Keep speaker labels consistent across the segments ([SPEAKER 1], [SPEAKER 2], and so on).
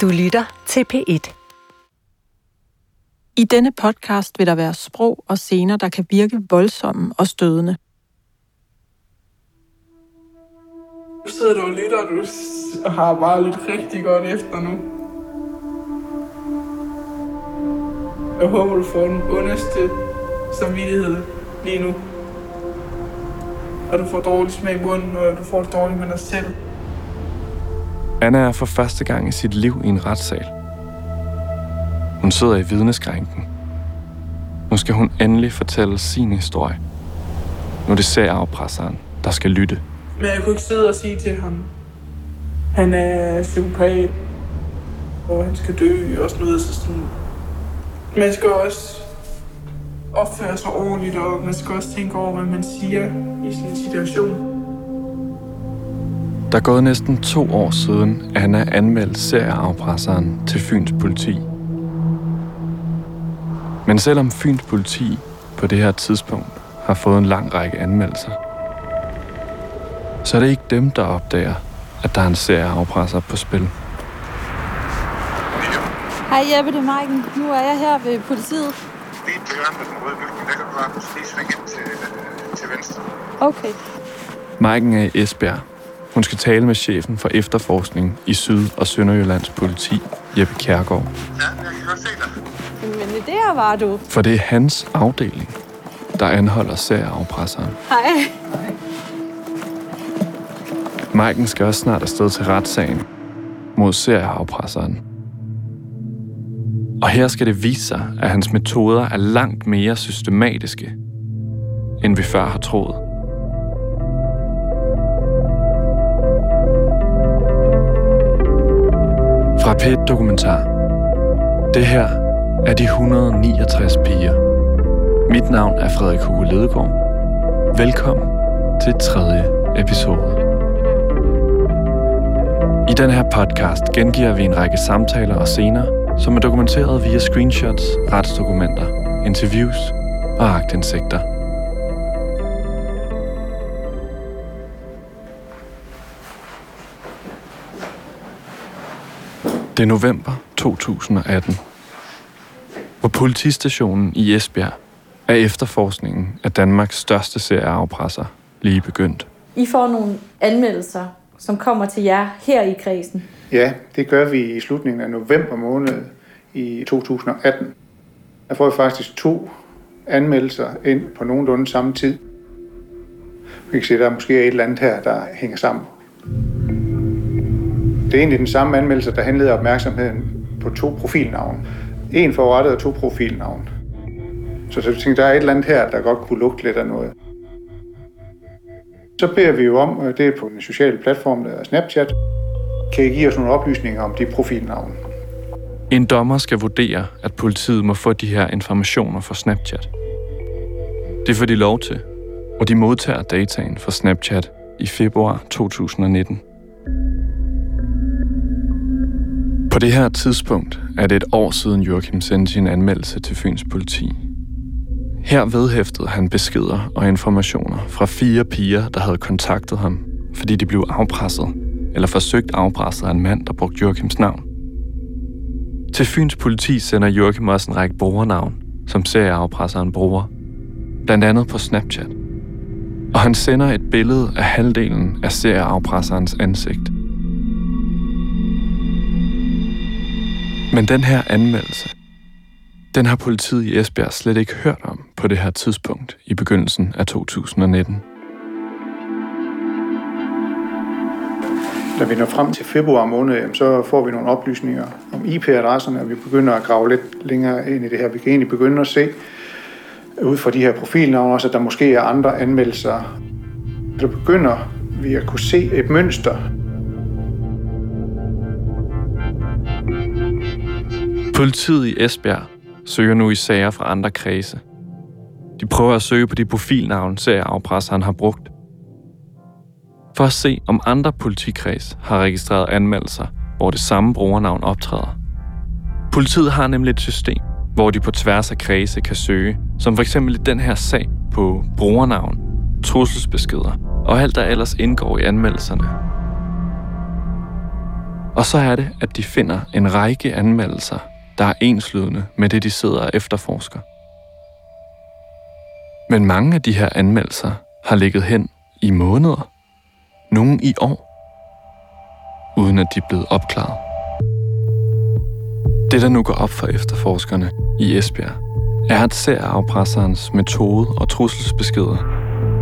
[SPEAKER 1] Du lytter til P1.
[SPEAKER 2] I denne podcast vil der være sprog og scener, der kan virke voldsomme og stødende.
[SPEAKER 3] Du sidder du og lytter, og du har bare lidt rigtig godt efter nu. Jeg håber, du får den ondeste samvittighed lige nu. Og du får dårlig smag i munden, og du får det dårligt med dig selv.
[SPEAKER 4] Anna er for første gang i sit liv i en retssal. Hun sidder i vidneskrænken. Nu skal hun endelig fortælle sin historie. Nu er det særafpresseren, der skal lytte.
[SPEAKER 3] Men jeg kunne ikke sidde og sige til ham, han er psykopat, og han skal dø og sådan noget. Så sådan. Man skal også opføre sig ordentligt, og man skal også tænke over, hvad man siger i sin situation.
[SPEAKER 4] Der er gået næsten to år siden, Anna anmeldte serieafpresseren til Fyns politi. Men selvom Fyns politi på det her tidspunkt har fået en lang række anmeldelser, så er det ikke dem, der opdager, at der er en serieafpresser på spil.
[SPEAKER 2] Hej Jeppe, det er Maiken. Nu er jeg her ved politiet.
[SPEAKER 5] Lige til hjørnet den røde bygning, der kan du bare lige svinge ind til, øh, til venstre.
[SPEAKER 2] Okay.
[SPEAKER 4] Maiken er i Esbjerg. Hun skal tale med chefen for efterforskning i Syd- og Sønderjyllands politi, Jeppe Kjærgaard.
[SPEAKER 5] Ja, jeg kan godt se dig.
[SPEAKER 2] Men der var du.
[SPEAKER 4] For det er hans afdeling, der anholder serieafpresseren.
[SPEAKER 2] Hej.
[SPEAKER 4] Maiken skal også snart afsted til retssagen mod serieafpresseren. Og her skal det vise sig, at hans metoder er langt mere systematiske, end vi før har troet. Fra p Dokumentar. Det her er de 169 piger. Mit navn er Frederik Hugo Ledegaard. Velkommen til tredje episode. I den her podcast gengiver vi en række samtaler og scener, som er dokumenteret via screenshots, retsdokumenter, interviews og agtindsigter. Det er november 2018. På politistationen i Esbjerg er efterforskningen af Danmarks største serieafpresser lige begyndt.
[SPEAKER 6] I får nogle anmeldelser, som kommer til jer her i kredsen.
[SPEAKER 7] Ja, det gør vi i slutningen af november måned i 2018. Der får vi faktisk to anmeldelser ind på nogenlunde samme tid. Vi kan se, at der måske er et eller andet her, der hænger sammen. Det er egentlig den samme anmeldelse, der handlede opmærksomheden på to profilnavne. En forrettet og to profilnavne. Så, så jeg tænkte, der er et eller andet her, der godt kunne lugte lidt af noget. Så beder vi jo om, øh, det er på en social platform, der er Snapchat, kan I give os nogle oplysninger om de profilnavne?
[SPEAKER 4] En dommer skal vurdere, at politiet må få de her informationer fra Snapchat. Det får de lov til, og de modtager dataen fra Snapchat i februar 2019. På det her tidspunkt er det et år siden Joachim sendte sin anmeldelse til Fyns politi. Her vedhæftede han beskeder og informationer fra fire piger, der havde kontaktet ham, fordi de blev afpresset eller forsøgt afpresset af en mand, der brugte Joachims navn. Til Fyns politi sender Joachim også en række brugernavn, som serieafpresseren bruger, blandt andet på Snapchat. Og han sender et billede af halvdelen af serieafpresserens ansigt. Men den her anmeldelse, den har politiet i Esbjerg slet ikke hørt om på det her tidspunkt i begyndelsen af 2019.
[SPEAKER 7] Når vi når frem til februar måned, så får vi nogle oplysninger om IP-adresserne, og vi begynder at grave lidt længere ind i det her. Vi kan egentlig begynde at se, ud fra de her profilnavne også, at der måske er andre anmeldelser. Så begynder vi at kunne se et mønster.
[SPEAKER 4] Politiet i Esbjerg søger nu i sager fra andre kredse. De prøver at søge på de profilnavne, serieafpresseren har brugt. For at se, om andre politikreds har registreret anmeldelser, hvor det samme brugernavn optræder. Politiet har nemlig et system, hvor de på tværs af kredse kan søge, som for eksempel i den her sag på brugernavn, trusselsbeskeder og alt, der ellers indgår i anmeldelserne. Og så er det, at de finder en række anmeldelser, der er enslydende med det, de sidder og efterforsker. Men mange af de her anmeldelser har ligget hen i måneder, nogle i år, uden at de er blevet opklaret. Det, der nu går op for efterforskerne i Esbjerg, er, at serafpresserens metode og trusselsbeskeder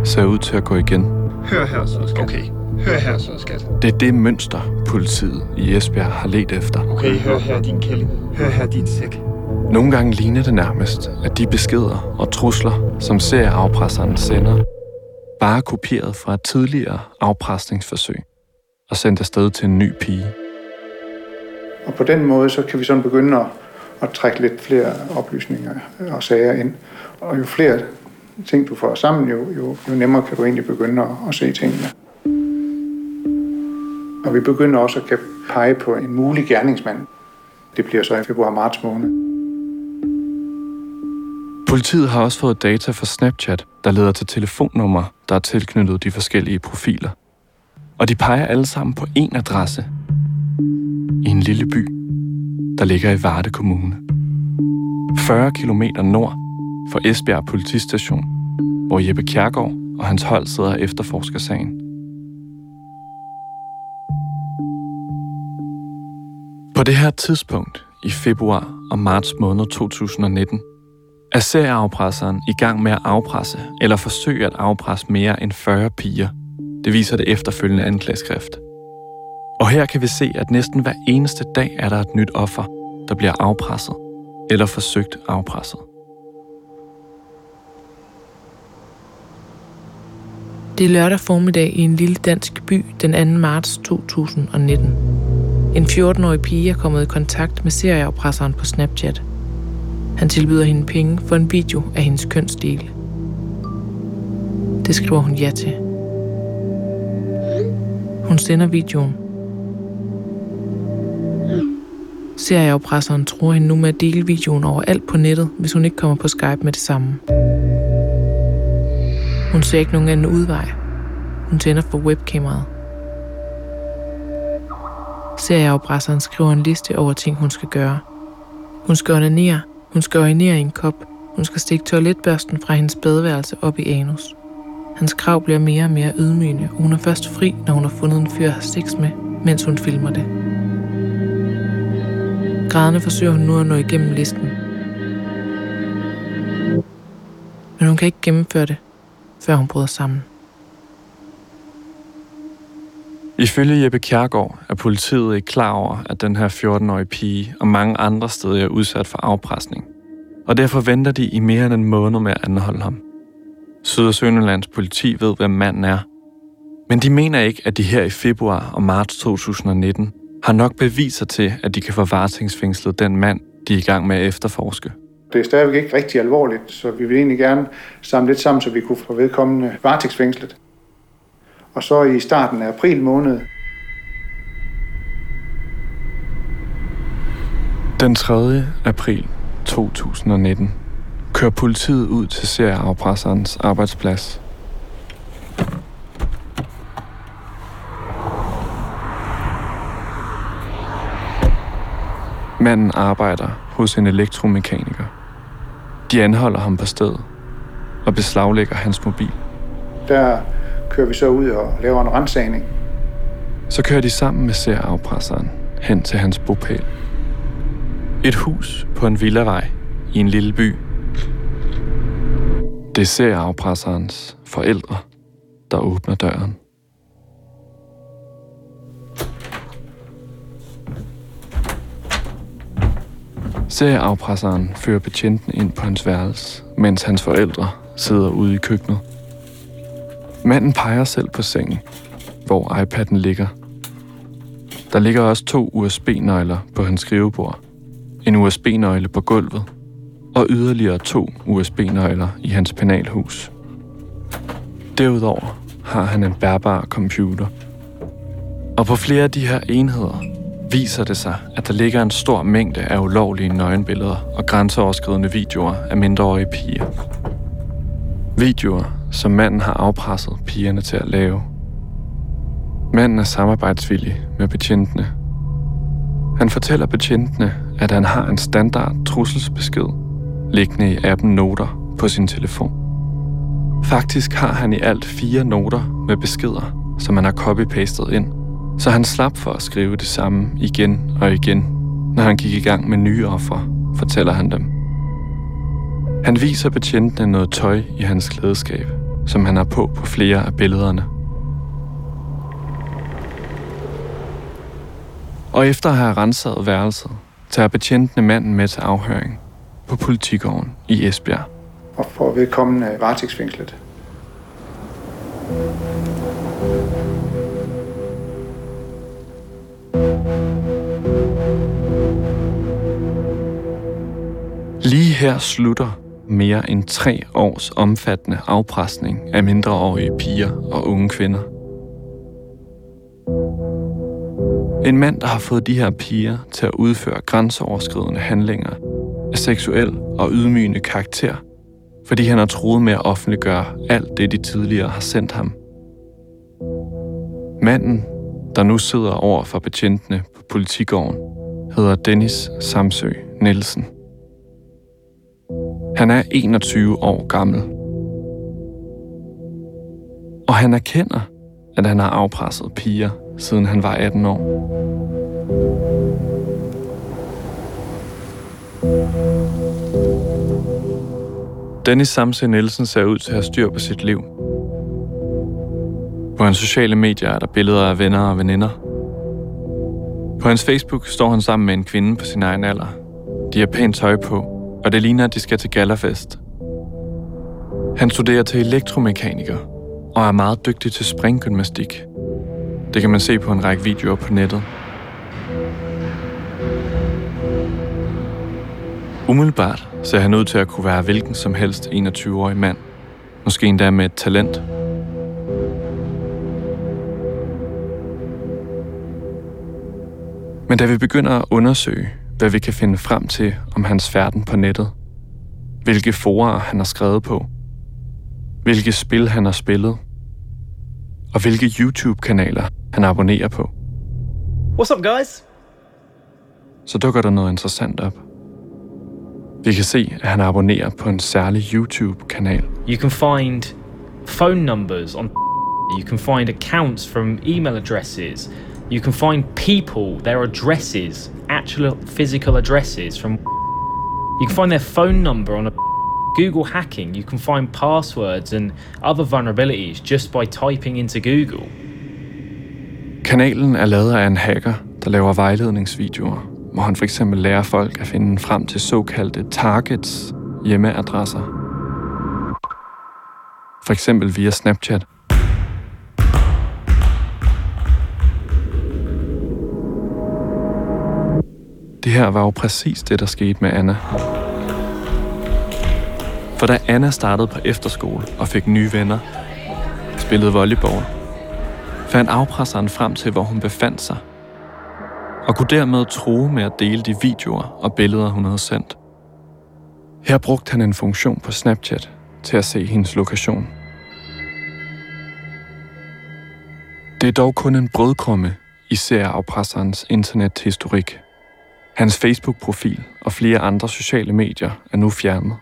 [SPEAKER 4] ser ud til at gå igen.
[SPEAKER 1] Hør her så, skat. Okay. Hør her så, skat.
[SPEAKER 4] Det er det mønster, politiet i Esbjerg har let efter.
[SPEAKER 1] Okay, hør her din kælling. Hør her din sæk.
[SPEAKER 4] Nogle gange ligner det nærmest, at de beskeder og trusler, som serieafpresseren sender, bare er kopieret fra et tidligere afpresningsforsøg og sendt afsted til en ny pige.
[SPEAKER 7] Og på den måde, så kan vi sådan begynde at, at trække lidt flere oplysninger og sager ind. Og jo flere ting, du får sammen, jo, jo, jo nemmere kan du egentlig begynde at, at se tingene. Og vi begynder også at kan pege på en mulig gerningsmand. Det bliver så i februar-marts måned.
[SPEAKER 4] Politiet har også fået data fra Snapchat, der leder til telefonnumre, der er tilknyttet de forskellige profiler. Og de peger alle sammen på én adresse. I en lille by, der ligger i Varde Kommune. 40 km nord for Esbjerg politistation, hvor Jeppe Kjærgaard og hans hold sidder og efterforsker sagen. På det her tidspunkt, i februar og marts måned 2019, er serieafpresseren i gang med at afpresse eller forsøge at afpresse mere end 40 piger. Det viser det efterfølgende anklageskrift. Og her kan vi se, at næsten hver eneste dag er der et nyt offer, der bliver afpresset eller forsøgt afpresset.
[SPEAKER 8] Det er lørdag formiddag i en lille dansk by den 2. marts 2019. En 14-årig pige er kommet i kontakt med serieafpresseren på Snapchat – han tilbyder hende penge for en video af hendes kønsdel. Det skriver hun ja til. Hun sender videoen. Serieafpresseren tror hende nu med at dele videoen overalt på nettet, hvis hun ikke kommer på Skype med det samme. Hun ser ikke nogen anden udvej. Hun tænder for webkameraet. Serieafpresseren skriver en liste over ting, hun skal gøre. Hun skal onanere hun skal øjnere i en kop. Hun skal stikke toiletbørsten fra hendes badeværelse op i anus. Hans krav bliver mere og mere ydmygende, og hun er først fri, når hun har fundet en fyr at have sex med, mens hun filmer det. Grædende forsøger hun nu at nå igennem listen. Men hun kan ikke gennemføre det, før hun bryder sammen.
[SPEAKER 4] Ifølge Jeppe Kjærgaard er politiet ikke klar over, at den her 14-årige pige og mange andre steder er udsat for afpresning. Og derfor venter de i mere end en måned med at anholde ham. Syd- og Sønderlands politi ved, hvem manden er. Men de mener ikke, at de her i februar og marts 2019 har nok beviser til, at de kan få varetægtsfængslet den mand, de er i gang med at efterforske.
[SPEAKER 7] Det er stadigvæk ikke rigtig alvorligt, så vi vil egentlig gerne samle lidt sammen, så vi kunne få vedkommende varetægtsfængslet. Og så i starten af april måned.
[SPEAKER 4] Den 3. april 2019 kører politiet ud til serieafpresserens arbejdsplads. Manden arbejder hos en elektromekaniker. De anholder ham på stedet og beslaglægger hans mobil.
[SPEAKER 7] Der kører vi så ud og laver en rensagning.
[SPEAKER 4] Så kører de sammen med særafpresseren hen til hans bopæl. Et hus på en villavej i en lille by. Det ser afpresserens forældre, der åbner døren. Serieafpresseren fører betjenten ind på hans værelse, mens hans forældre sidder ude i køkkenet. Manden peger selv på sengen, hvor iPad'en ligger. Der ligger også to USB-nøgler på hans skrivebord. En USB-nøgle på gulvet, og yderligere to USB-nøgler i hans penalhus. Derudover har han en bærbar computer. Og på flere af de her enheder viser det sig, at der ligger en stor mængde af ulovlige nøgenbilleder og grænseoverskridende videoer af mindreårige piger. Videoer, som manden har afpresset pigerne til at lave. Manden er samarbejdsvillig med betjentene, Han fortæller betjentene, at han har en standard trusselsbesked liggende i appen Noter på sin telefon. Faktisk har han i alt fire noter med beskeder, som han har copy-pastet ind, så han slap for at skrive det samme igen og igen, når han gik i gang med nye offer, fortæller han dem. Han viser betjentene noget tøj i hans klædeskab, som han har på på flere af billederne. Og efter at have renset værelset, tager betjentene manden med til afhøring på politigården i Esbjerg.
[SPEAKER 7] Og får vedkommende varetægtsfængslet.
[SPEAKER 4] Lige her slutter mere end tre års omfattende afpresning af mindreårige piger og unge kvinder. En mand, der har fået de her piger til at udføre grænseoverskridende handlinger af seksuel og ydmygende karakter, fordi han har troet med at offentliggøre alt det, de tidligere har sendt ham. Manden, der nu sidder over for betjentene på politigården, hedder Dennis Samsø Nielsen. Han er 21 år gammel. Og han erkender, at han har afpresset piger, siden han var 18 år. Dennis Samse Nielsen ser ud til at have styr på sit liv. På hans sociale medier er der billeder af venner og veninder. På hans Facebook står han sammen med en kvinde på sin egen alder. De har pænt tøj på, og det ligner, at de skal til gallerfest. Han studerer til elektromekaniker og er meget dygtig til springgymnastik. Det kan man se på en række videoer på nettet. Umiddelbart ser han ud til at kunne være hvilken som helst 21-årig mand. Måske endda med et talent. Men da vi begynder at undersøge, hvad vi kan finde frem til om hans færden på nettet, hvilke forer han har skrevet på, hvilke spil han har spillet, og hvilke YouTube-kanaler han abonnerer på,
[SPEAKER 9] What's up, guys?
[SPEAKER 4] så dukker der noget interessant op. Vi kan se, at han abonnerer på en særlig YouTube-kanal,
[SPEAKER 9] You can find phone numbers on. You can find accounts from email addresses. You can find people, their addresses, actual physical addresses from. You can find their phone number on a Google hacking. You can find passwords and other vulnerabilities just by typing into Google.
[SPEAKER 4] Kanalen er lavet af en hacker, der laver vejledningsvideoer, hvor han for eksempel lærer folk at finde frem til såkaldte targets hjemmeadresser. For eksempel via Snapchat. Her var jo præcis det, der skete med Anna. For da Anna startede på efterskole og fik nye venner, spillede volleyball, fandt afpresseren frem til, hvor hun befandt sig, og kunne dermed true med at dele de videoer og billeder, hun havde sendt. Her brugte han en funktion på Snapchat til at se hendes lokation. Det er dog kun en brødkrumme i serieafpresserens internethistorik. Hans Facebook-profil og flere andre sociale medier er nu fjernet.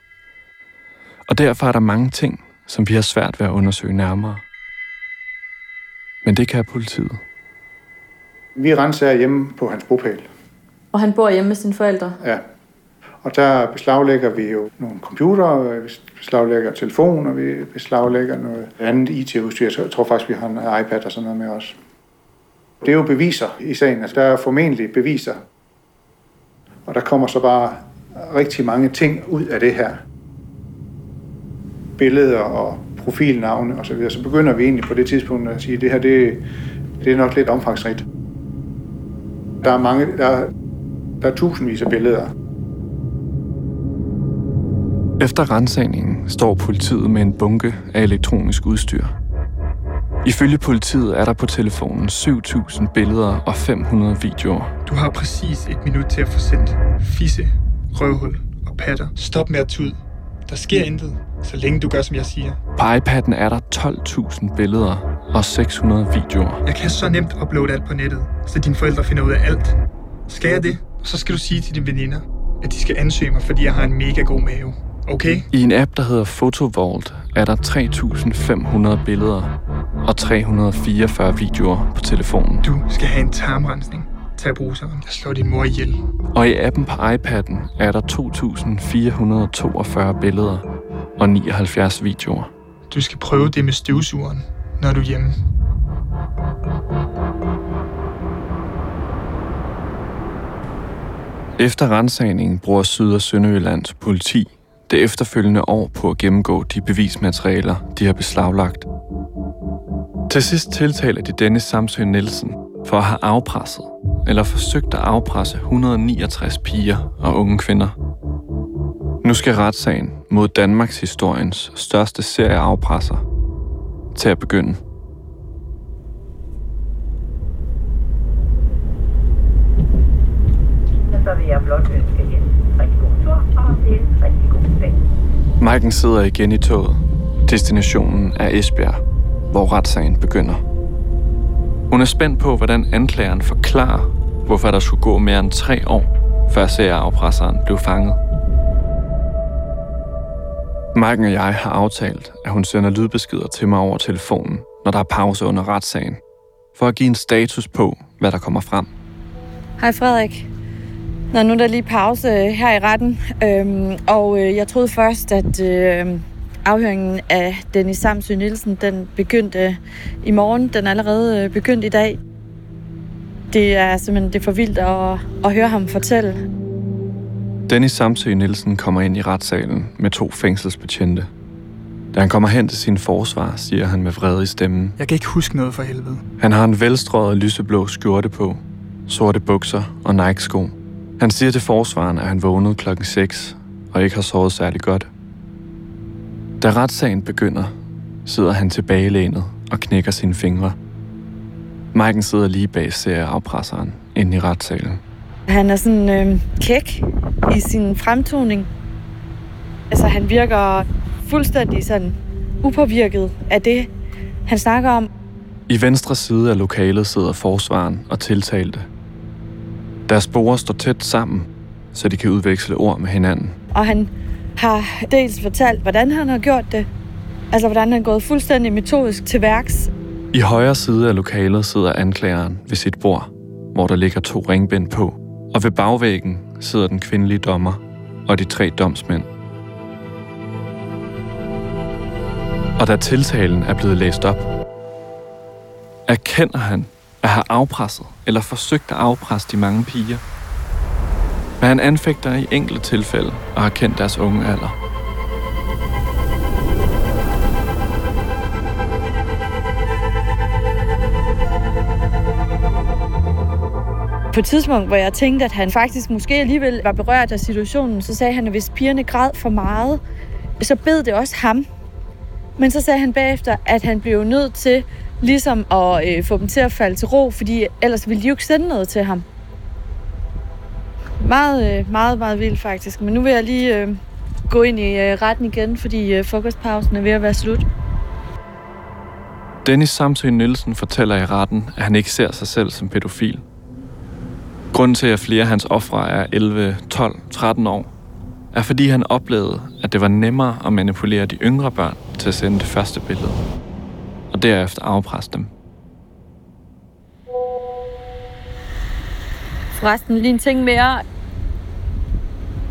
[SPEAKER 4] Og derfor er der mange ting, som vi har svært ved at undersøge nærmere. Men det kan politiet.
[SPEAKER 7] Vi renser hjemme på hans bopæl.
[SPEAKER 6] Og han bor hjemme med sine forældre.
[SPEAKER 7] Ja. Og der beslaglægger vi jo nogle computere, vi beslaglægger telefoner, vi beslaglægger noget andet IT-udstyr. Jeg tror faktisk, vi har en iPad og sådan noget med os. Det er jo beviser i sagen. Altså, der er formentlig beviser. Og der kommer så bare rigtig mange ting ud af det her. Billeder og profilnavne osv. Så, videre. så begynder vi egentlig på det tidspunkt at sige, at det her det, det er nok lidt omfangsrigt. Der er mange, der, der er tusindvis af billeder.
[SPEAKER 4] Efter rensagningen står politiet med en bunke af elektronisk udstyr. Ifølge politiet er der på telefonen 7.000 billeder og 500 videoer.
[SPEAKER 1] Du har præcis et minut til at få sendt fisse, røvhul og patter. Stop med at tude. Der sker intet, så længe du gør, som jeg siger.
[SPEAKER 4] På iPad'en er der 12.000 billeder og 600 videoer.
[SPEAKER 1] Jeg kan så nemt uploade alt på nettet, så dine forældre finder ud af alt. Skal jeg det? Og så skal du sige til dine veninder, at de skal ansøge mig, fordi jeg har en mega god mave. Okay?
[SPEAKER 4] I en app, der hedder Photovault, er der 3.500 billeder og 344 videoer på telefonen.
[SPEAKER 1] Du skal have en tarmrensning. Tag bruseren. Jeg slår din mor ihjel.
[SPEAKER 4] Og i appen på iPad'en er der 2.442 billeder og 79 videoer.
[SPEAKER 1] Du skal prøve det med støvsugeren, når du er hjemme.
[SPEAKER 4] Efter rensagningen bruger Syd- og Sønderjyllands politi det efterfølgende år på at gennemgå de bevismaterialer, de har beslaglagt. Til sidst tiltaler de Dennis Samsø Nielsen for at have afpresset eller forsøgt at afpresse 169 piger og unge kvinder. Nu skal retssagen mod Danmarks historiens største serie afpresser til at begynde.
[SPEAKER 10] Så vil jeg blot ønske en rigtig god tur og en rigtig god dag.
[SPEAKER 4] Maiken sidder igen i toget. Destinationen er Esbjerg, hvor retssagen begynder. Hun er spændt på, hvordan anklageren forklarer, hvorfor der skulle gå mere end tre år, før serieafpresseren blev fanget. Marken og jeg har aftalt, at hun sender lydbeskeder til mig over telefonen, når der er pause under retssagen, for at give en status på, hvad der kommer frem.
[SPEAKER 6] Hej Frederik. Nå, nu er der lige pause øh, her i retten, øhm, og øh, jeg troede først, at øh, afhøringen af Dennis Samsø Nielsen, den begyndte i morgen. Den er allerede øh, begyndt i dag. Det er simpelthen det er for vildt at, at høre ham fortælle.
[SPEAKER 4] Dennis Samsø Nielsen kommer ind i retssalen med to fængselsbetjente. Da han kommer hen til sin forsvar, siger han med vrede i stemmen.
[SPEAKER 1] Jeg kan ikke huske noget for helvede.
[SPEAKER 4] Han har en velstrøget lyseblå skjorte på, sorte bukser og Nike-sko. Han siger til forsvaren, at han vågnede klokken 6 og ikke har sovet særlig godt. Da retssagen begynder, sidder han tilbagelænet og knækker sine fingre. Maiken sidder lige bag serieafpresseren inde i retssalen.
[SPEAKER 6] Han er sådan øh, kæk i sin fremtoning. Altså, han virker fuldstændig sådan upåvirket af det, han snakker om.
[SPEAKER 4] I venstre side af lokalet sidder forsvaren og tiltalte. Deres sporer står tæt sammen, så de kan udveksle ord med hinanden.
[SPEAKER 6] Og han har dels fortalt, hvordan han har gjort det. Altså, hvordan han er gået fuldstændig metodisk til værks.
[SPEAKER 4] I højre side af lokalet sidder anklageren ved sit bord, hvor der ligger to ringbind på. Og ved bagvæggen sidder den kvindelige dommer og de tre domsmænd. Og da tiltalen er blevet læst op, erkender han at have afpresset eller forsøgt at afpresse de mange piger. Men han anfægter i enkelte tilfælde og har kendt deres unge alder.
[SPEAKER 6] På et tidspunkt, hvor jeg tænkte, at han faktisk måske alligevel var berørt af situationen, så sagde han, at hvis pigerne græd for meget, så bed det også ham. Men så sagde han bagefter, at han blev nødt til ligesom at øh, få dem til at falde til ro, fordi ellers ville de jo ikke sende noget til ham. Meget, øh, meget, meget vildt faktisk. Men nu vil jeg lige øh, gå ind i øh, retten igen, fordi øh, frokostpausen er ved at være slut.
[SPEAKER 4] Dennis Samsø Nielsen fortæller i retten, at han ikke ser sig selv som pædofil. Grunden til, at flere af hans ofre er 11, 12, 13 år, er fordi han oplevede, at det var nemmere at manipulere de yngre børn til at sende det første billede, og derefter afpresse dem.
[SPEAKER 6] Forresten lige en ting mere.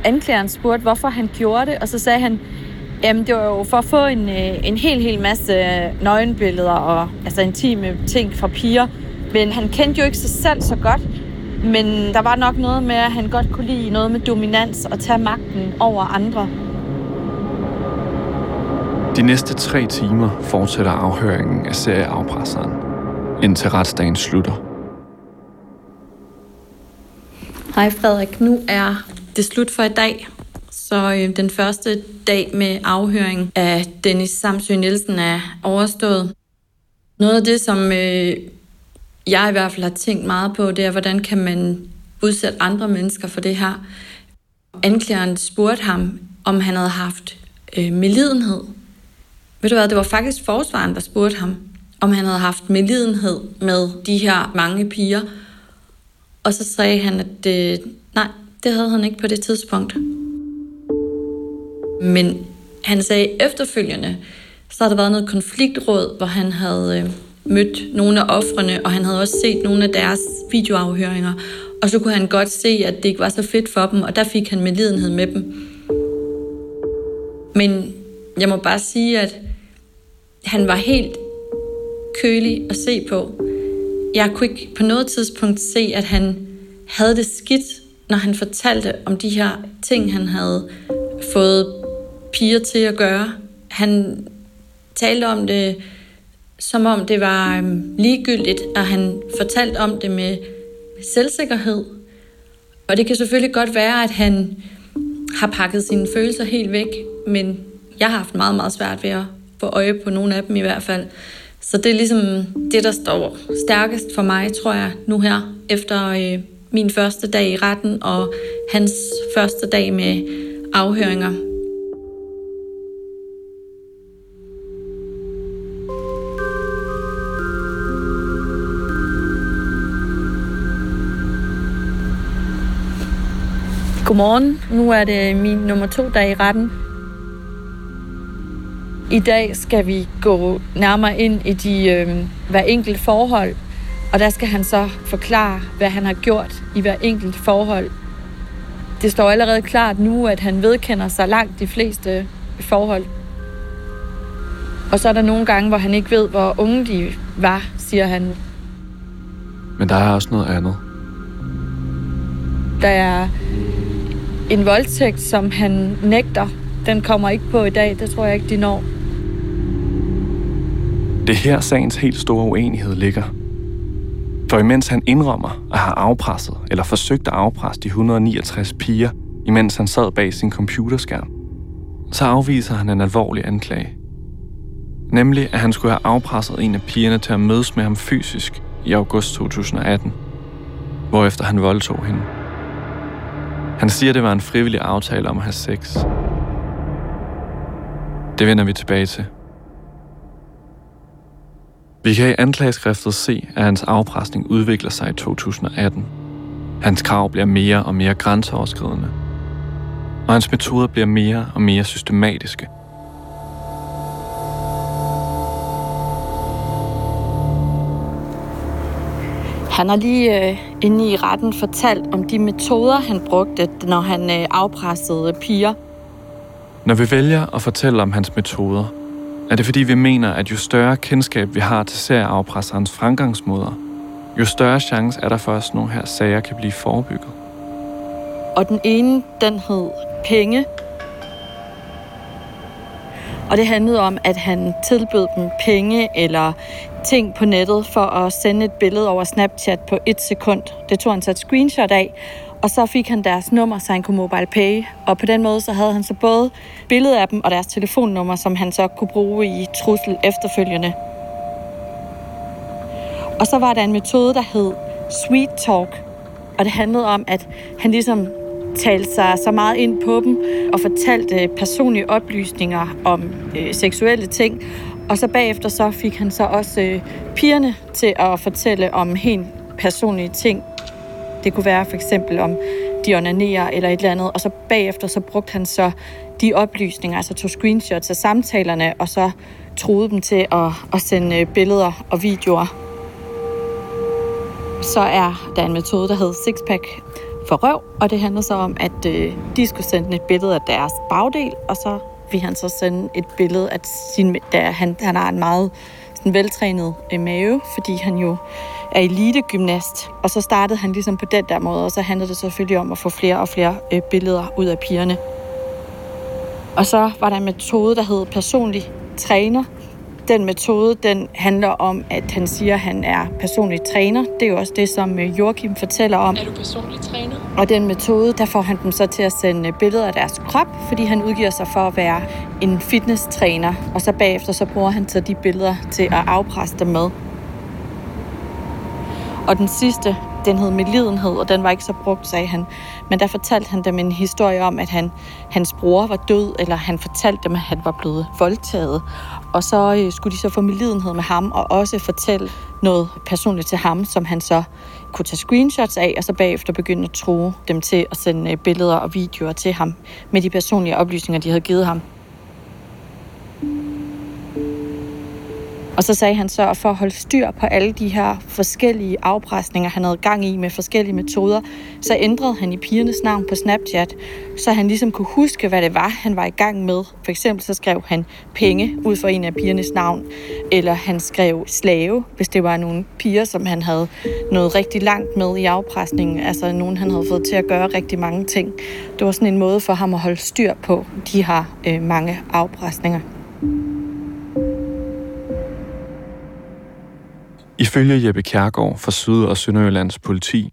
[SPEAKER 6] Anklageren spurgte, hvorfor han gjorde det, og så sagde han, jamen det var jo for at få en, øh, en hel, hel masse nøgenbilleder og altså intime ting fra piger. Men han kendte jo ikke sig selv så godt, men der var nok noget med, at han godt kunne lide noget med dominans og tage magten over andre.
[SPEAKER 4] De næste tre timer fortsætter afhøringen af serieafpresseren, indtil retsdagen slutter.
[SPEAKER 6] Hej Frederik, nu er det slut for i dag. Så øh, den første dag med afhøring af Dennis Samsø Nielsen er overstået. Noget af det, som øh, jeg i hvert fald har tænkt meget på, det er, hvordan kan man udsætte andre mennesker for det her. Anklageren spurgte ham, om han havde haft øh, medlidenhed. Ved du hvad, det var faktisk forsvaren, der spurgte ham, om han havde haft medlidenhed med de her mange piger. Og så sagde han, at øh, nej, det havde han ikke på det tidspunkt. Men han sagde efterfølgende, så har der været noget konfliktråd, hvor han havde øh, mødt nogle af offrene, og han havde også set nogle af deres videoafhøringer. Og så kunne han godt se, at det ikke var så fedt for dem, og der fik han medlidenhed med dem. Men jeg må bare sige, at han var helt kølig at se på. Jeg kunne ikke på noget tidspunkt se, at han havde det skidt, når han fortalte om de her ting, han havde fået piger til at gøre. Han talte om det, som om det var øhm, ligegyldigt, og han fortalte om det med selvsikkerhed. Og det kan selvfølgelig godt være, at han har pakket sine følelser helt væk, men jeg har haft meget, meget svært ved at få øje på nogle af dem i hvert fald. Så det er ligesom det, der står stærkest for mig, tror jeg, nu her, efter øh, min første dag i retten og hans første dag med afhøringer. Godmorgen. Nu er det min nummer to dag i retten. I dag skal vi gå nærmere ind i de øh, hver enkelt forhold, og der skal han så forklare, hvad han har gjort i hver enkelt forhold. Det står allerede klart nu, at han vedkender sig langt de fleste forhold. Og så er der nogle gange, hvor han ikke ved, hvor unge de var, siger han.
[SPEAKER 4] Men der er også noget andet.
[SPEAKER 6] Der er en voldtægt, som han nægter. Den kommer ikke på i dag. Det tror jeg ikke, de når.
[SPEAKER 4] Det er her sagens helt store uenighed ligger. For imens han indrømmer at have afpresset eller forsøgt at afpresse de 169 piger, imens han sad bag sin computerskærm, så afviser han en alvorlig anklage. Nemlig, at han skulle have afpresset en af pigerne til at mødes med ham fysisk i august 2018, hvorefter han voldtog hende. Han siger, det var en frivillig aftale om at have sex. Det vender vi tilbage til. Vi kan i anklageskriftet se, at hans afpresning udvikler sig i 2018. Hans krav bliver mere og mere grænseoverskridende. Og hans metoder bliver mere og mere systematiske.
[SPEAKER 6] Han har lige øh, inde i retten fortalt om de metoder, han brugte, når han øh, afpressede piger.
[SPEAKER 4] Når vi vælger at fortælle om hans metoder, er det fordi vi mener, at jo større kendskab vi har til serieafpresserens fremgangsmåder, jo større chance er der for, at sådan nogle her sager kan blive forebygget.
[SPEAKER 6] Og den ene, den hed penge. Og det handlede om, at han tilbød dem penge eller ting på nettet for at sende et billede over Snapchat på et sekund. Det tog han så et screenshot af, og så fik han deres nummer, så han kunne mobile pay. Og på den måde så havde han så både billedet af dem og deres telefonnummer, som han så kunne bruge i trussel efterfølgende. Og så var der en metode, der hed Sweet Talk. Og det handlede om, at han ligesom talte sig så meget ind på dem og fortalte personlige oplysninger om øh, seksuelle ting. Og så bagefter så fik han så også øh, pigerne til at fortælle om helt personlige ting. Det kunne være for eksempel om de onanerer eller et eller andet. Og så bagefter så brugte han så de oplysninger, altså tog screenshots af samtalerne, og så troede dem til at, at sende øh, billeder og videoer. Så er der en metode, der hedder Sixpack for røv, og det handler så om, at øh, de skulle sende et billede af deres bagdel, og så vil han så sende et billede af sin... Der, han, han har en meget sådan, veltrænet øh, mave, fordi han jo er elitegymnast. Og så startede han ligesom på den der måde, og så handlede det selvfølgelig om at få flere og flere øh, billeder ud af pigerne. Og så var der en metode, der hed personlig træner. Den metode, den handler om, at han siger, at han er personlig træner. Det er jo også det, som øh, Joachim fortæller om.
[SPEAKER 11] Er du personlig træner?
[SPEAKER 6] Og den metode, der får han dem så til at sende billeder af deres krop, fordi han udgiver sig for at være en fitnesstræner. Og så bagefter så bruger han så de billeder til at afpresse dem med. Og den sidste Den hed Melidenhed, og den var ikke så brugt, sagde han. Men der fortalte han dem en historie om, at han, hans bror var død, eller han fortalte dem, at han var blevet voldtaget. Og så øh, skulle de så få Melidenhed med ham, og også fortælle noget personligt til ham, som han så kunne tage screenshots af, og så bagefter begynde at true dem til at sende øh, billeder og videoer til ham med de personlige oplysninger, de havde givet ham. Og så sagde han så, at for at holde styr på alle de her forskellige afpresninger, han havde gang i med forskellige metoder, så ændrede han i pigernes navn på Snapchat, så han ligesom kunne huske, hvad det var, han var i gang med. For eksempel så skrev han penge ud for en af pigernes navn, eller han skrev slave, hvis det var nogle piger, som han havde noget rigtig langt med i afpresningen, altså nogen, han havde fået til at gøre rigtig mange ting. Det var sådan en måde for ham at holde styr på de her øh, mange afpresninger.
[SPEAKER 4] Ifølge Jeppe Kjærgaard fra Syd- og Sønderjyllands politi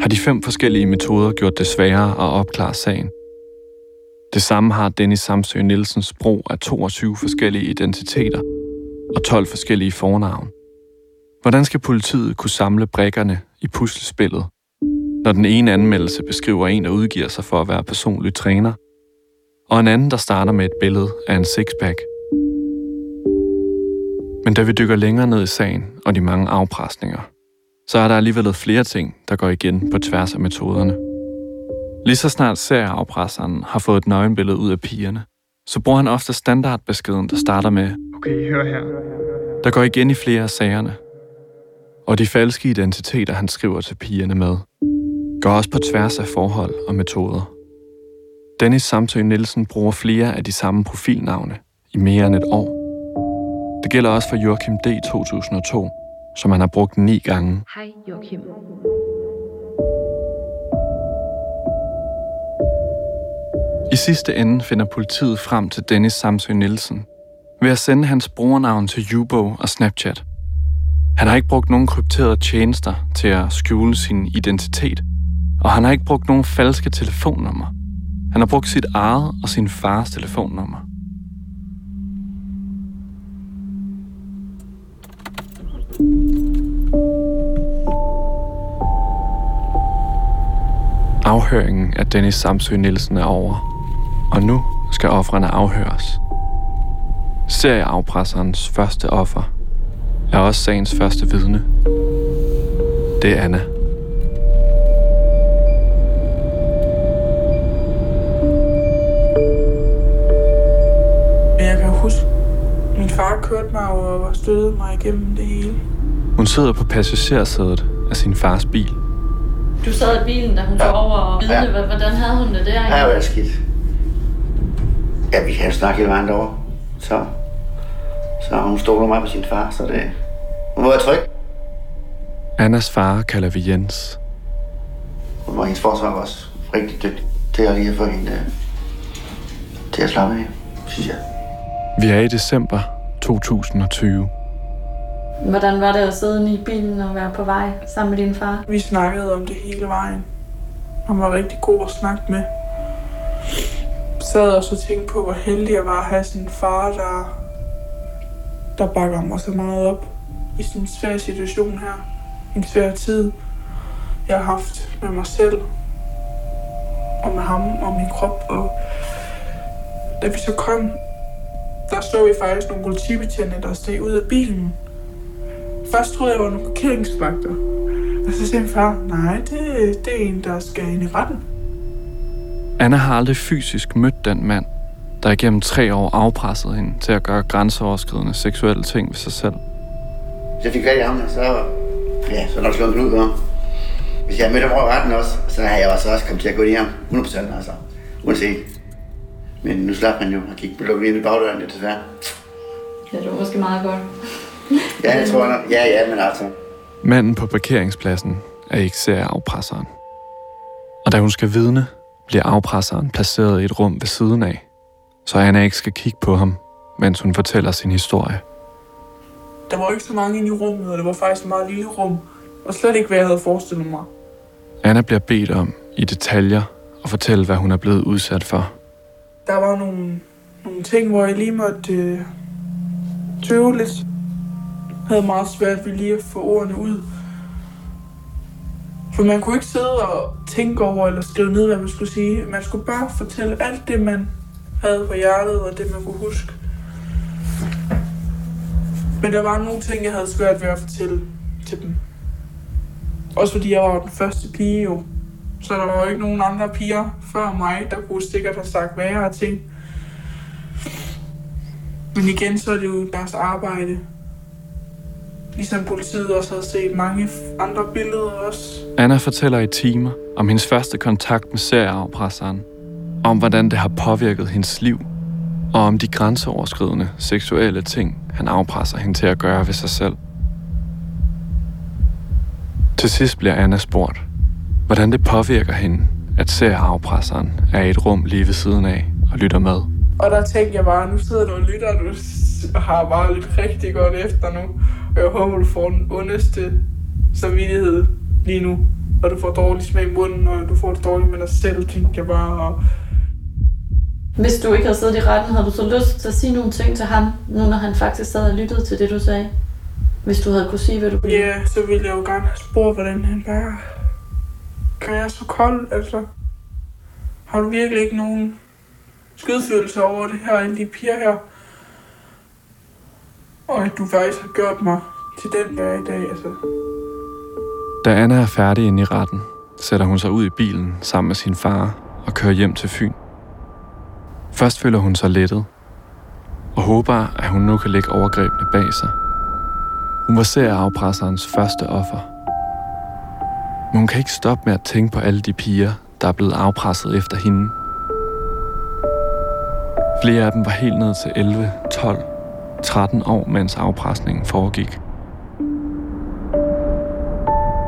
[SPEAKER 4] har de fem forskellige metoder gjort det sværere at opklare sagen. Det samme har Dennis Samsø Nielsens brug af 22 forskellige identiteter og 12 forskellige fornavn. Hvordan skal politiet kunne samle brækkerne i puslespillet, når den ene anmeldelse beskriver en, der udgiver sig for at være personlig træner, og en anden, der starter med et billede af en sixpack – men da vi dykker længere ned i sagen og de mange afpresninger, så er der alligevel flere ting, der går igen på tværs af metoderne. Lige så snart serieafpresseren har fået et nøgenbillede ud af pigerne, så bruger han ofte standardbeskeden, der starter med
[SPEAKER 1] Okay, hør her.
[SPEAKER 4] Der går igen i flere af sagerne. Og de falske identiteter, han skriver til pigerne med, går også på tværs af forhold og metoder. Dennis Samtøj Nielsen bruger flere af de samme profilnavne i mere end et år. Det gælder også for Joachim D. 2002, som han har brugt ni gange.
[SPEAKER 11] Hej Joachim.
[SPEAKER 4] I sidste ende finder politiet frem til Dennis Samsø Nielsen ved at sende hans brugernavn til Ubo og Snapchat. Han har ikke brugt nogen krypterede tjenester til at skjule sin identitet, og han har ikke brugt nogen falske telefonnummer. Han har brugt sit eget og sin fars telefonnummer. Afhøringen af Dennis Samsø Nielsen er over, og nu skal offrene afhøres. Serieafpresserens første offer er også sagens første vidne. Det er Anna.
[SPEAKER 3] Kørte mig og støttede mig igennem det hele.
[SPEAKER 4] Hun sidder på passagersædet af sin fars bil.
[SPEAKER 6] Du sad i bilen, da hun ja. tog over og vidne. Ja. Hvordan havde hun det der?
[SPEAKER 12] Ja, det var skidt. Ja, vi kan snakke hele vejen derovre. Så, så hun stoler mig på sin far, så det... Hun var tryg.
[SPEAKER 4] Annas far kalder vi Jens.
[SPEAKER 12] Hun var hendes forsvar også rigtig dygtig til at lige få hende øh, til at slappe af, synes jeg.
[SPEAKER 4] Vi er i december 2020.
[SPEAKER 6] Hvordan var det at sidde i bilen og være på vej sammen med din far?
[SPEAKER 3] Vi snakkede om det hele vejen. Han var rigtig god at snakke med. Jeg sad også og tænkte på, hvor heldig jeg var at have sin far, der, der bakker mig så meget op i sådan en svær situation her. En svær tid, jeg har haft med mig selv og med ham og min krop. Og da vi så kom, der så vi faktisk nogle politibetjente, der steg ud af bilen Først troede jeg, det var nogle parkeringsvagter. Og så sagde min far, nej, det, det er en, der skal ind i retten.
[SPEAKER 4] Anna har aldrig fysisk mødt den mand, der igennem tre år afpressede hende til at gøre grænseoverskridende seksuelle ting ved sig selv.
[SPEAKER 12] Hvis jeg fik fat i ham, så, ja, så nok slået ud ham. Hvis jeg mødte ham over retten også, så har jeg også, også kommet til at gå ind i ham. 100% altså. Uanset. Men nu slap han jo og gik på lukket ind i bagdøren, det desværre.
[SPEAKER 6] Ja, det var måske meget godt.
[SPEAKER 12] Ja, jeg tror nok. Ja, ja, men altså.
[SPEAKER 4] Manden på parkeringspladsen er ikke serieafpresseren. Og da hun skal vidne, bliver afpresseren placeret i et rum ved siden af, så Anna ikke skal kigge på ham, mens hun fortæller sin historie.
[SPEAKER 3] Der var ikke så mange inde i rummet, og det var faktisk et meget lille rum, og slet ikke, hvad jeg havde forestillet mig.
[SPEAKER 4] Anna bliver bedt om i detaljer at fortælle, hvad hun er blevet udsat for.
[SPEAKER 3] Der var nogle, nogle ting, hvor jeg lige måtte øh, tøve lidt havde meget svært ved lige at få ordene ud. For man kunne ikke sidde og tænke over eller skrive ned, hvad man skulle sige. Man skulle bare fortælle alt det, man havde på hjertet, og det, man kunne huske. Men der var nogle ting, jeg havde svært ved at fortælle til dem. Også fordi jeg var den første pige jo. Så der var jo ikke nogen andre piger før mig, der kunne sikkert have sagt værre ting. Men igen, så er det jo deres arbejde. Ligesom politiet også havde set mange andre billeder også.
[SPEAKER 4] Anna fortæller i timer om hendes første kontakt med serieafpresseren, om hvordan det har påvirket hendes liv, og om de grænseoverskridende seksuelle ting, han afpresser hende til at gøre ved sig selv. Til sidst bliver Anna spurgt, hvordan det påvirker hende, at serieafpresseren er i et rum lige ved siden af og lytter med.
[SPEAKER 3] Og der tænkte jeg bare, nu sidder du og lytter, og du har bare lidt rigtig godt efter nu. Og jeg håber, du får den ondeste samvittighed lige nu. Og du får dårlig smag i munden, og du får det dårligt med dig selv, tænkte jeg bare. Og
[SPEAKER 6] Hvis du ikke havde siddet i retten, havde du så lyst til at sige nogle ting til ham, nu når han faktisk sad og lyttede til det, du sagde? Hvis du havde kunne sige, hvad du ville?
[SPEAKER 3] Ja, så ville jeg jo gerne have spurgt, hvordan han bare kan jeg så kold, altså. Har du virkelig ikke nogen skydfølelse over det her, alle de piger her? Og at du faktisk har gjort mig til den, jeg er i dag, altså.
[SPEAKER 4] Da Anna er færdig inde i retten, sætter hun sig ud i bilen sammen med sin far og kører hjem til Fyn. Først føler hun sig lettet og håber, at hun nu kan lægge overgrebene bag sig. Hun var serieafpresserens første offer. Men hun kan ikke stoppe med at tænke på alle de piger, der er blevet afpresset efter hende. Flere af dem var helt ned til 11, 12, 13 år, mens afpresningen foregik.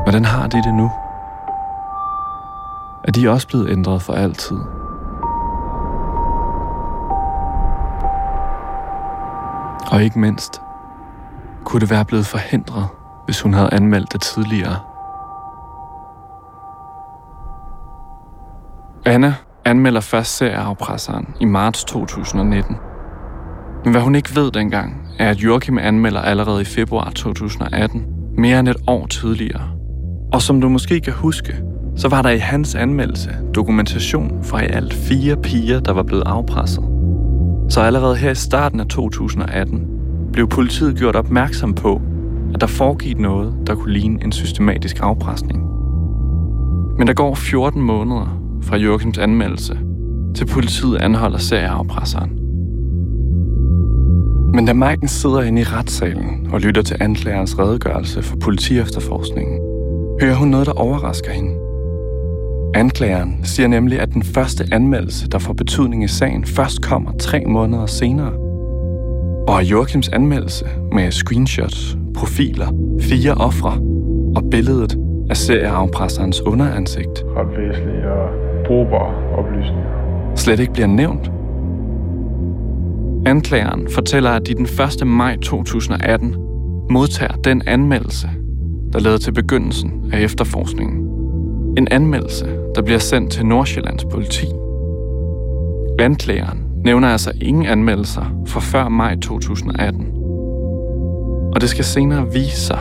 [SPEAKER 4] Hvordan har de det nu? Er de også blevet ændret for altid? Og ikke mindst, kunne det være blevet forhindret, hvis hun havde anmeldt det tidligere? Anna anmelder først serieafpresseren i marts 2019. Men hvad hun ikke ved dengang, er, at Joachim anmelder allerede i februar 2018, mere end et år tidligere. Og som du måske kan huske, så var der i hans anmeldelse dokumentation fra i alt fire piger, der var blevet afpresset. Så allerede her i starten af 2018 blev politiet gjort opmærksom på, at der foregik noget, der kunne ligne en systematisk afpresning. Men der går 14 måneder fra Joachims anmeldelse, til politiet anholder serieafpresseren. Men da Maiken sidder inde i retssalen og lytter til anklagerens redegørelse for politiefterforskningen, hører hun noget, der overrasker hende. Anklageren siger nemlig, at den første anmeldelse, der får betydning i sagen, først kommer tre måneder senere. Og at Joachims anmeldelse med screenshots, profiler, fire ofre og billedet af serieafpresserens underansigt
[SPEAKER 11] ret væsentligt og brugbare oplysninger.
[SPEAKER 4] slet ikke bliver nævnt. Anklageren fortæller, at de den 1. maj 2018 modtager den anmeldelse, der leder til begyndelsen af efterforskningen. En anmeldelse, der bliver sendt til Nordsjællands politi. Anklageren nævner altså ingen anmeldelser fra før maj 2018. Og det skal senere vise sig,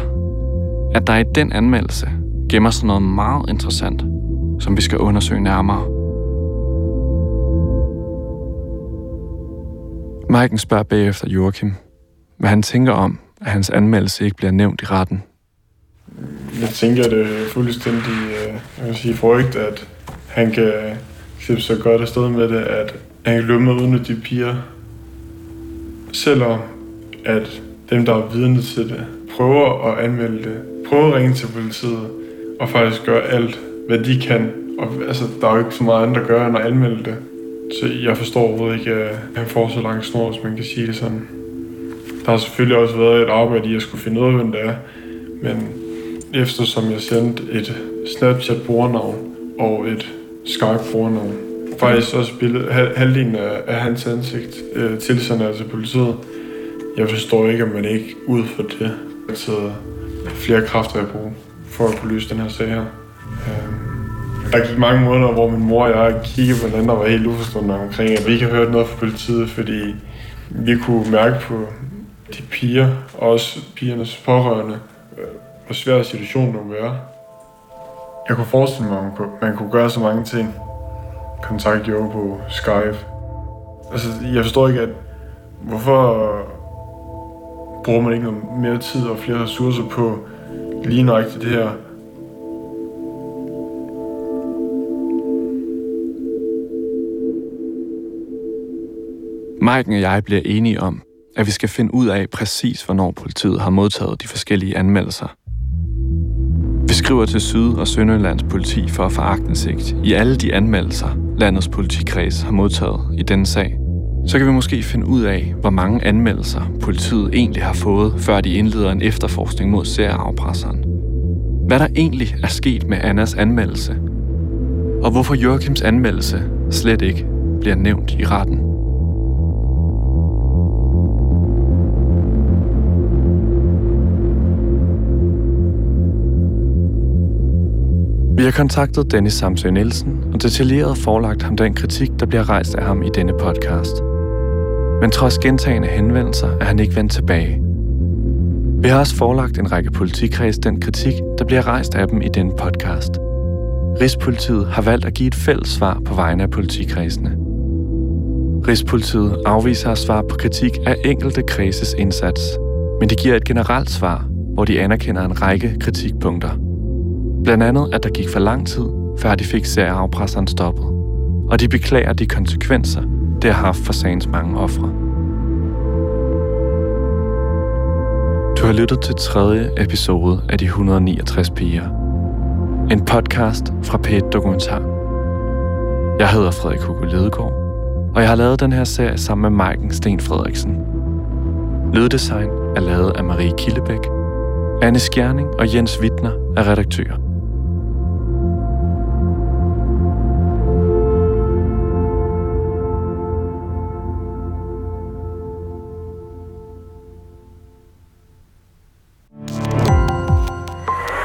[SPEAKER 4] at der i den anmeldelse gemmer sig noget meget interessant, som vi skal undersøge nærmere. Maiken spørger bagefter Joachim, hvad han tænker om, at hans anmeldelse ikke bliver nævnt i retten.
[SPEAKER 11] Jeg tænker, det er fuldstændig øh, jeg vil sige, frygt, at han kan slippe så godt afsted med det, at han kan løbe med uden de piger. Selvom at dem, der er vidne til det, prøver at anmelde det, prøver at ringe til politiet, og faktisk gøre alt, hvad de kan. Og altså, der er jo ikke så meget andet at gøre, end at anmelde det. Så jeg forstår overhovedet ikke, at han får så lang snor, hvis man kan sige det sådan. Der har selvfølgelig også været et arbejde i at skulle finde ud af, hvem det er. Men eftersom jeg sendte et Snapchat brugernavn og et Skype brugernavn, faktisk også billede, hal- halvdelen af, af hans ansigt øh, tilsender jeg til politiet. Jeg forstår ikke, at man ikke ud for det sætter flere kræfter i brug for at kunne løse den her sag her. Øhm, der gik mange måneder, hvor min mor og jeg kiggede på hinanden og var helt uforstående omkring, at vi ikke har hørt noget fra politiet, fordi vi kunne mærke på de piger, og også pigernes pårørende, øh, hvor svær situationen må være. Jeg kunne forestille mig, at man kunne, man kunne gøre så mange ting. Kontakt jo på Skype. Altså, jeg forstår ikke, at hvorfor bruger man ikke noget mere tid og flere ressourcer på lige nøjagtigt det her
[SPEAKER 4] Maiken og jeg bliver enige om, at vi skal finde ud af præcis, hvornår politiet har modtaget de forskellige anmeldelser. Vi skriver til Syd- og Sønderlands politi for at få agtindsigt i alle de anmeldelser, landets politikreds har modtaget i denne sag. Så kan vi måske finde ud af, hvor mange anmeldelser politiet egentlig har fået, før de indleder en efterforskning mod serieafpresseren. Hvad der egentlig er sket med Annas anmeldelse, og hvorfor Joachims anmeldelse slet ikke bliver nævnt i retten. Vi har kontaktet Dennis Samsø Nielsen og detaljeret forelagt ham den kritik, der bliver rejst af ham i denne podcast. Men trods gentagende henvendelser er han ikke vendt tilbage. Vi har også forelagt en række politikreds den kritik, der bliver rejst af dem i denne podcast. Rigspolitiet har valgt at give et fælles svar på vegne af politikredsene. Rigspolitiet afviser at svare på kritik af enkelte kredses indsats, men de giver et generelt svar, hvor de anerkender en række kritikpunkter – Blandt andet, at der gik for lang tid, før de fik serieafpresseren stoppet. Og de beklager de konsekvenser, det har haft for sagens mange ofre. Du har lyttet til tredje episode af De 169 piger. En podcast fra p Dokumentar. Jeg hedder Frederik Hugo Ledegaard, og jeg har lavet den her serie sammen med Maiken Sten Frederiksen. Lyddesign er lavet af Marie Killebæk. Anne Skjerning og Jens Wittner er redaktører.